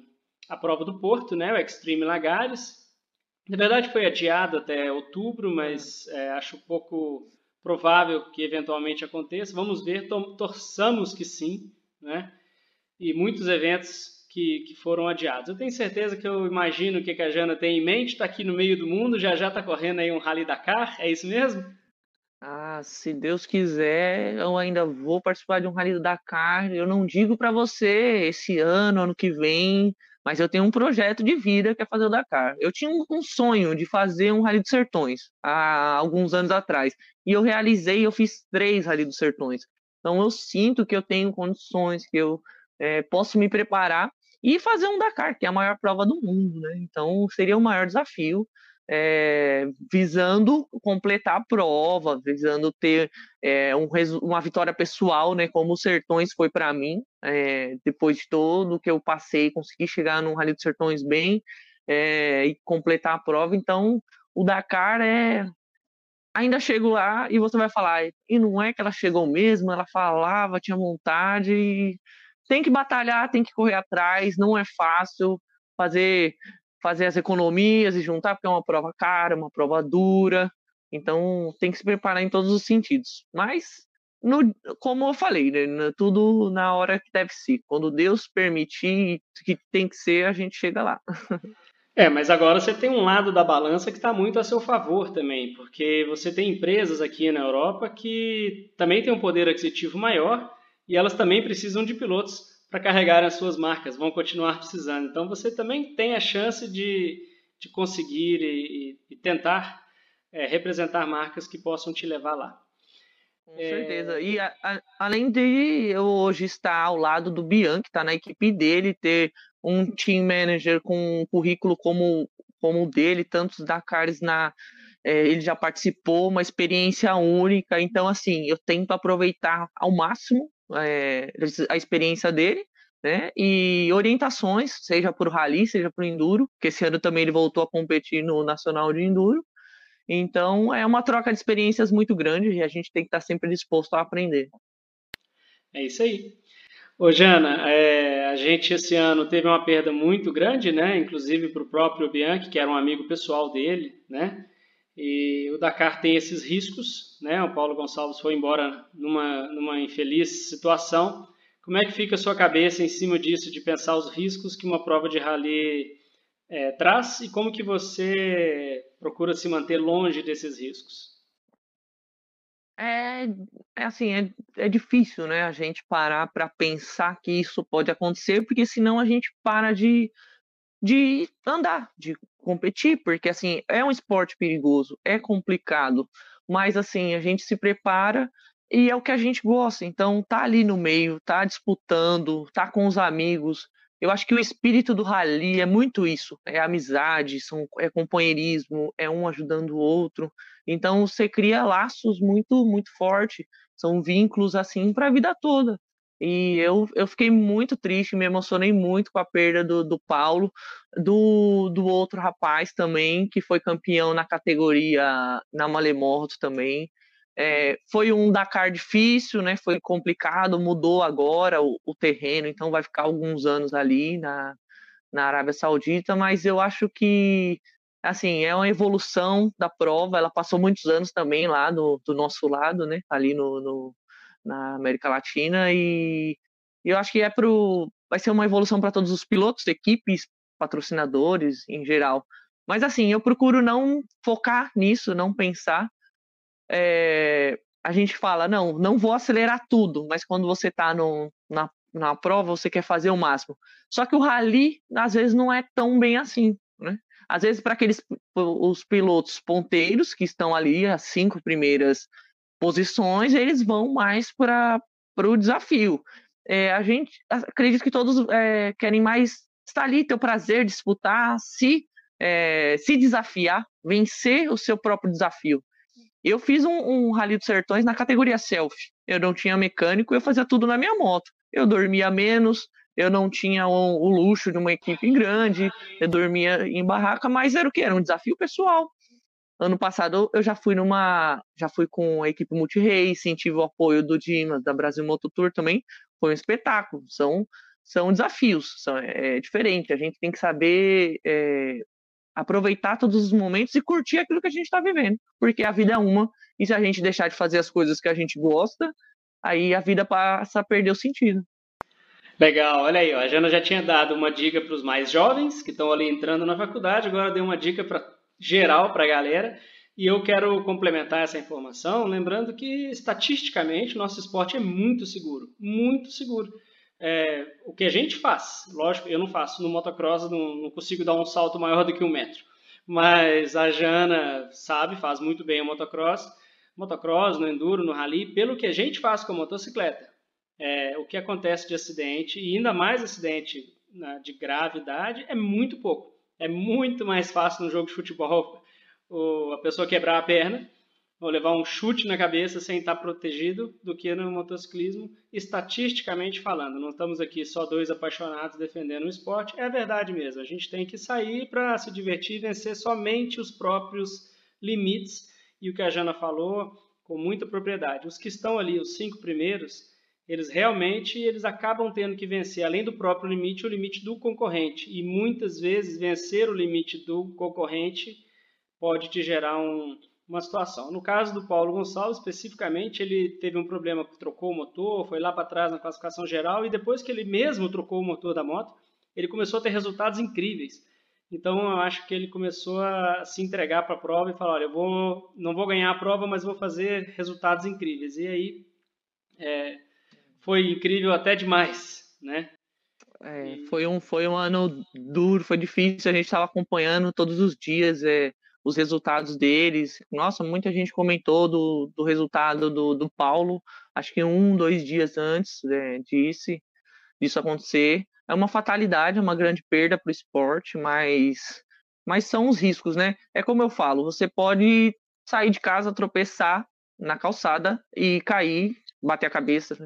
a prova do Porto, né, o Extreme Lagares. Na verdade, foi adiado até outubro, mas é, acho pouco provável que eventualmente aconteça. Vamos ver, torçamos que sim, né? E muitos eventos que, que foram adiados. Eu tenho certeza que eu imagino o que a Jana tem em mente, está aqui no meio do mundo, já já está correndo aí um Rally Dakar, é isso mesmo? Ah, se Deus quiser, eu ainda vou participar de um Rally do Dakar. Eu não digo para você esse ano, ano que vem, mas eu tenho um projeto de vida que é fazer o Dakar. Eu tinha um sonho de fazer um Rally dos Sertões há alguns anos atrás e eu realizei. Eu fiz três Rally dos Sertões. Então eu sinto que eu tenho condições, que eu é, posso me preparar e fazer um Dakar, que é a maior prova do mundo, né? Então seria o maior desafio é, visando completar a prova, visando ter é, um, uma vitória pessoal, né, como o Sertões foi para mim, é, depois de todo que eu passei, consegui chegar no Rally dos Sertões bem e completar a prova, então o Dakar é ainda chego lá e você vai falar, e não é que ela chegou mesmo, ela falava, tinha vontade, tem que batalhar, tem que correr atrás, não é fácil fazer fazer as economias e juntar, porque é uma prova cara, uma prova dura. Então tem que se preparar em todos os sentidos. Mas no, como eu falei, né, tudo na hora que deve ser. Quando Deus permitir que tem que ser, a gente chega lá. É, mas agora você tem um lado da balança que está muito a seu favor também, porque você tem empresas aqui na Europa que também têm um poder aquisitivo maior e elas também precisam de pilotos para carregar as suas marcas, vão continuar precisando. Então você também tem a chance de, de conseguir e, e tentar é, representar marcas que possam te levar lá. Com é... certeza. E a, a, além de eu hoje estar ao lado do Bianchi, estar tá na equipe dele, ter um team manager com um currículo como, como o dele, tantos Dakars na. É, ele já participou, uma experiência única. Então, assim, eu tento aproveitar ao máximo é, a experiência dele. Né? E orientações, seja para o rally, seja para o enduro, que esse ano também ele voltou a competir no Nacional de Enduro. Então, é uma troca de experiências muito grande e a gente tem que estar sempre disposto a aprender. É isso aí. Ô, Jana, é, a gente esse ano teve uma perda muito grande, né? Inclusive para o próprio Bianchi, que era um amigo pessoal dele, né? E o Dakar tem esses riscos, né? O Paulo Gonçalves foi embora numa, numa infeliz situação. Como é que fica a sua cabeça em cima disso, de pensar os riscos que uma prova de rally é, traz e como que você procura se manter longe desses riscos? É, é assim, é, é difícil, né, a gente parar para pensar que isso pode acontecer, porque senão a gente para de, de andar, de competir, porque assim, é um esporte perigoso, é complicado, mas assim, a gente se prepara e é o que a gente gosta, então tá ali no meio, tá disputando, tá com os amigos, eu acho que o espírito do rally é muito isso, é amizade, são, é companheirismo, é um ajudando o outro. Então você cria laços muito, muito fortes, são vínculos assim para a vida toda. E eu, eu fiquei muito triste, me emocionei muito com a perda do, do Paulo, do, do outro rapaz também, que foi campeão na categoria na Malemorto também. É, foi um Dakar difícil, né? Foi complicado, mudou agora o, o, terreno, então vai ficar alguns anos ali na, na Arábia Saudita, mas eu acho que assim é uma evolução da prova. Ela passou muitos anos também lá do, do nosso lado, né? Ali no, no na América Latina e eu acho que é pro vai ser uma evolução para todos os pilotos, equipes, patrocinadores em geral. Mas assim, eu procuro não focar nisso, não pensar é, a gente fala, não, não vou acelerar tudo, mas quando você está na, na prova, você quer fazer o máximo. Só que o rally, às vezes, não é tão bem assim, né? Às vezes, para aqueles os pilotos ponteiros que estão ali, as cinco primeiras posições, eles vão mais para o desafio. É, a gente acredita que todos é, querem mais estar ali, ter o prazer disputar, se, é, se desafiar, vencer o seu próprio desafio. Eu fiz um, um Rally dos Sertões na categoria self. Eu não tinha mecânico, eu fazia tudo na minha moto. Eu dormia menos, eu não tinha o, o luxo de uma equipe grande, eu dormia em barraca, mas era o que? Era um desafio pessoal. Ano passado eu já fui numa. Já fui com a equipe multi-racing, tive o apoio do Dimas, da Brasil Moto Tour também. Foi um espetáculo. São, são desafios, são, é, é diferente. A gente tem que saber é, aproveitar todos os momentos e curtir aquilo que a gente está vivendo, porque a vida é uma, e se a gente deixar de fazer as coisas que a gente gosta, aí a vida passa a perder o sentido. Legal, olha aí, ó, a Jana já tinha dado uma dica para os mais jovens que estão ali entrando na faculdade, agora deu uma dica para geral para a galera. E eu quero complementar essa informação, lembrando que estatisticamente nosso esporte é muito seguro, muito seguro é, o que a gente faz. Lógico, eu não faço no motocross, não, não, consigo dar um salto maior do que um metro. Mas a Jana sabe, faz muito bem o motocross, motocross, no enduro, no rally, pelo que a gente faz com a motocicleta. É, o que acontece de acidente, e ainda mais acidente né, de gravidade, é muito pouco. É muito mais fácil no jogo de futebol a pessoa quebrar a perna ou levar um chute na cabeça sem estar protegido do que no motociclismo, estatisticamente falando. Não estamos aqui só dois apaixonados defendendo o esporte, é verdade mesmo. A gente tem que sair para se divertir e vencer somente os próprios limites. E o que a Jana falou com muita propriedade. Os que estão ali, os cinco primeiros, eles realmente eles acabam tendo que vencer, além do próprio limite, o limite do concorrente. E muitas vezes vencer o limite do concorrente pode te gerar um, uma situação. No caso do Paulo Gonçalves, especificamente, ele teve um problema, trocou o motor, foi lá para trás na classificação geral e depois que ele mesmo trocou o motor da moto, ele começou a ter resultados incríveis. Então eu acho que ele começou a se entregar para a prova e falar, olha, eu vou, não vou ganhar a prova, mas vou fazer resultados incríveis. E aí é, foi incrível até demais, né? É, foi, um, foi um ano duro, foi difícil, a gente estava acompanhando todos os dias é, os resultados deles. Nossa, muita gente comentou do, do resultado do, do Paulo, acho que um, dois dias antes né, disse, disso acontecer. É uma fatalidade, é uma grande perda para o esporte, mas, mas são os riscos, né? É como eu falo, você pode sair de casa, tropeçar na calçada e cair, bater a cabeça.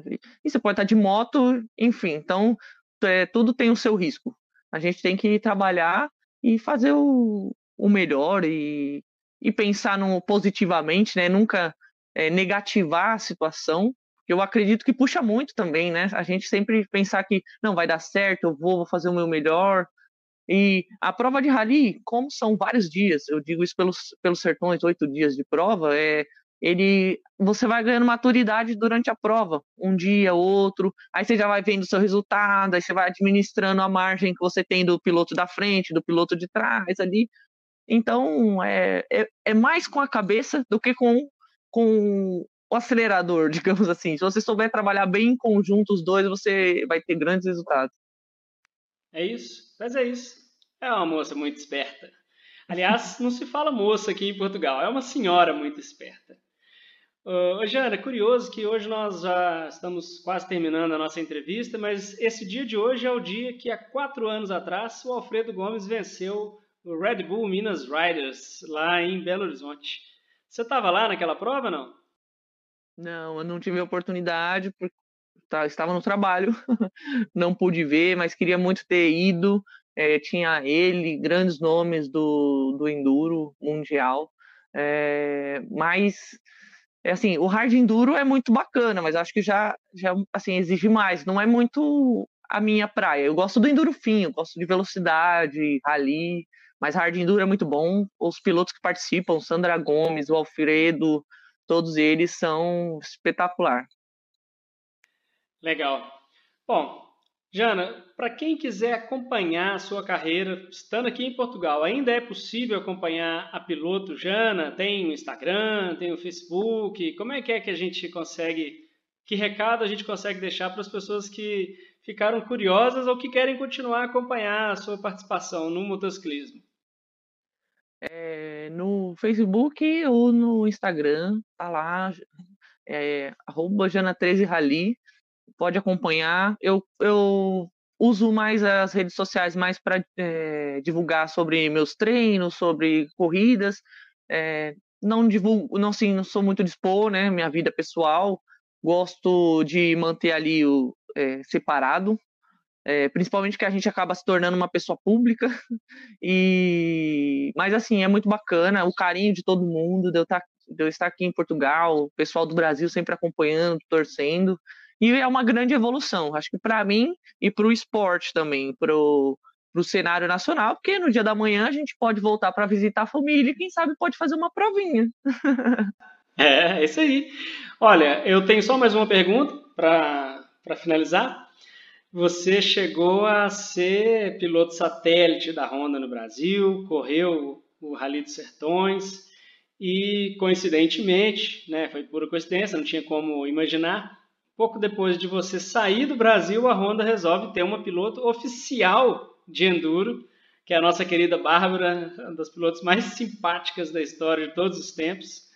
E você pode estar de moto, enfim. Então, é, tudo tem o seu risco. A gente tem que trabalhar e fazer o, o melhor e, e pensar no positivamente, né? Nunca é, negativar a situação. Eu acredito que puxa muito também, né? A gente sempre pensar que não vai dar certo, eu vou, vou fazer o meu melhor. E a prova de rally, como são vários dias, eu digo isso pelos, pelos sertões, oito dias de prova, é, ele você vai ganhando maturidade durante a prova, um dia, outro, aí você já vai vendo o seu resultado, aí você vai administrando a margem que você tem do piloto da frente, do piloto de trás ali. Então, é, é, é mais com a cabeça do que com, com o acelerador, digamos assim. Se você souber trabalhar bem em conjunto os dois, você vai ter grandes resultados. É isso, mas é isso. É uma moça muito esperta. Aliás, não se fala moça aqui em Portugal, é uma senhora muito esperta. Uh, Jana, curioso que hoje nós já estamos quase terminando a nossa entrevista, mas esse dia de hoje é o dia que há quatro anos atrás o Alfredo Gomes venceu o Red Bull Minas Riders lá em Belo Horizonte. Você estava lá naquela prova, não? Não, eu não tive oportunidade, porque tá, estava no trabalho, não pude ver, mas queria muito ter ido. É, tinha ele, grandes nomes do, do Enduro Mundial, é, mas é assim, o hard enduro é muito bacana, mas acho que já, já assim, exige mais. Não é muito a minha praia. Eu gosto do enduro fino, gosto de velocidade, rally, mas hard enduro é muito bom. Os pilotos que participam, Sandra Gomes, o Alfredo, todos eles são espetacular. Legal. Bom, Jana, para quem quiser acompanhar a sua carreira, estando aqui em Portugal, ainda é possível acompanhar a piloto Jana? Tem o Instagram, tem o Facebook? Como é que é que a gente consegue, que recado a gente consegue deixar para as pessoas que ficaram curiosas ou que querem continuar a acompanhar a sua participação no motociclismo? É, no Facebook ou no Instagram, tá lá, é, arroba Jana13Rally pode acompanhar. Eu, eu uso mais as redes sociais mais para é, divulgar sobre meus treinos, sobre corridas. É, não divulgo, não, assim, não sou muito de expor, né? Minha vida pessoal. Gosto de manter ali o é, separado, principalmente que a gente acaba se tornando uma pessoa pública. E mas assim é muito bacana o carinho de todo mundo, de eu, estar, tá, de eu estar aqui em Portugal, o pessoal do Brasil sempre acompanhando, torcendo. E é uma grande evolução, acho que para mim e para o esporte também, para o cenário nacional, porque no dia da manhã a gente pode voltar para visitar a família e quem sabe pode fazer uma provinha. é, é isso aí. Olha, eu tenho só mais uma pergunta para finalizar. Você chegou a ser piloto satélite da Honda no Brasil, correu o Rally dos Sertões e, coincidentemente, né, foi pura coincidência, não tinha como imaginar, Pouco depois de você sair do Brasil, a Honda resolve ter uma piloto oficial de enduro, que é a nossa querida Bárbara, uma das pilotos mais simpáticas da história de todos os tempos.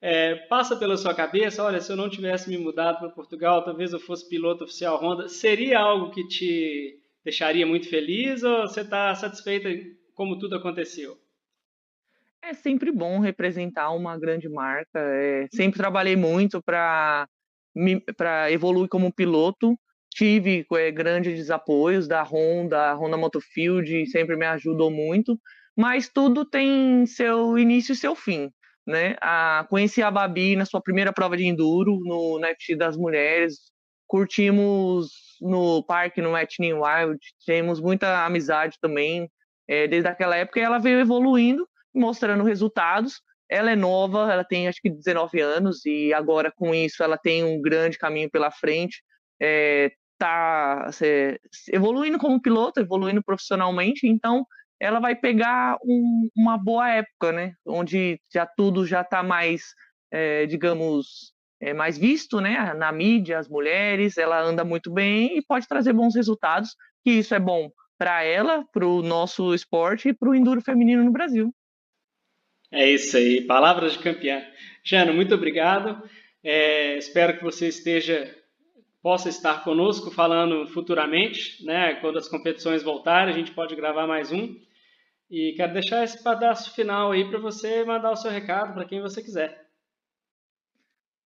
É, passa pela sua cabeça, olha, se eu não tivesse me mudado para Portugal, talvez eu fosse piloto oficial Honda. Seria algo que te deixaria muito feliz ou você está satisfeita como tudo aconteceu? É sempre bom representar uma grande marca. É, sempre trabalhei muito para para evoluir como piloto. Tive é, grandes apoios da Honda, a Honda Motofield sempre me ajudou muito, mas tudo tem seu início e seu fim. Né? A, conheci a Babi na sua primeira prova de enduro, no, na das Mulheres, curtimos no parque, no Etnin Wild, temos muita amizade também é, desde aquela época e ela veio evoluindo, mostrando resultados. Ela é nova, ela tem acho que 19 anos e agora com isso ela tem um grande caminho pela frente. É, tá evoluindo como piloto, evoluindo profissionalmente, então ela vai pegar um, uma boa época, né? Onde já tudo já está mais, é, digamos, é, mais visto, né? Na mídia, as mulheres, ela anda muito bem e pode trazer bons resultados. Que isso é bom para ela, para o nosso esporte e para o enduro feminino no Brasil. É isso aí, palavras de campeã. Jana, muito obrigado. É, espero que você esteja possa estar conosco falando futuramente, né? Quando as competições voltarem, a gente pode gravar mais um. E quero deixar esse pedaço final aí para você mandar o seu recado para quem você quiser.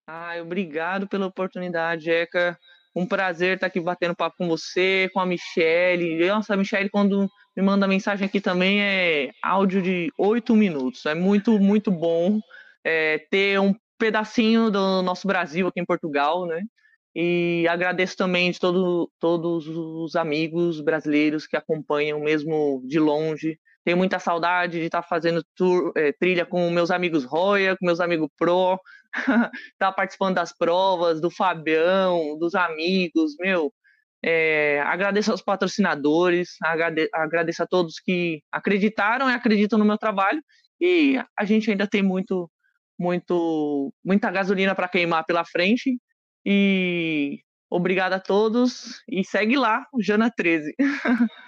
Ah, obrigado pela oportunidade, Eca. Um prazer estar aqui batendo papo com você, com a Michelle. Nossa, a Michelle, quando me manda mensagem aqui também é áudio de oito minutos. É muito, muito bom é, ter um pedacinho do nosso Brasil aqui em Portugal, né? E agradeço também de todo, todos os amigos brasileiros que acompanham, mesmo de longe. Tenho muita saudade de estar fazendo tour, é, trilha com meus amigos Roya, com meus amigos Pro, estar tá participando das provas, do Fabião, dos amigos, meu. É, agradeço aos patrocinadores, agradeço a todos que acreditaram e acreditam no meu trabalho. E a gente ainda tem muito, muito, muita gasolina para queimar pela frente. E obrigado a todos e segue lá, Jana 13.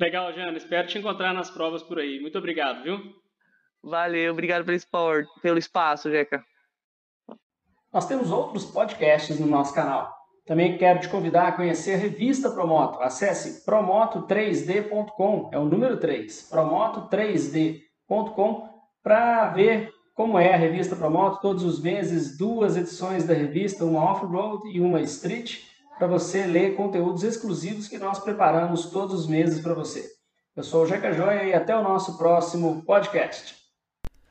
Legal, Jana. Espero te encontrar nas provas por aí. Muito obrigado, viu? Valeu, obrigado pelo, esporte, pelo espaço, Jeca. Nós temos outros podcasts no nosso canal. Também quero te convidar a conhecer a revista Promoto. Acesse promoto3d.com, é o número 3, promoto3d.com, para ver como é a revista Promoto. Todos os meses, duas edições da revista, uma off-road e uma street, para você ler conteúdos exclusivos que nós preparamos todos os meses para você. Eu sou o Jeca Joia e até o nosso próximo podcast.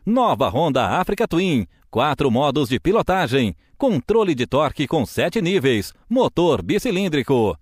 Nova Honda Africa Twin, quatro modos de pilotagem Controle de torque com sete níveis. Motor bicilíndrico.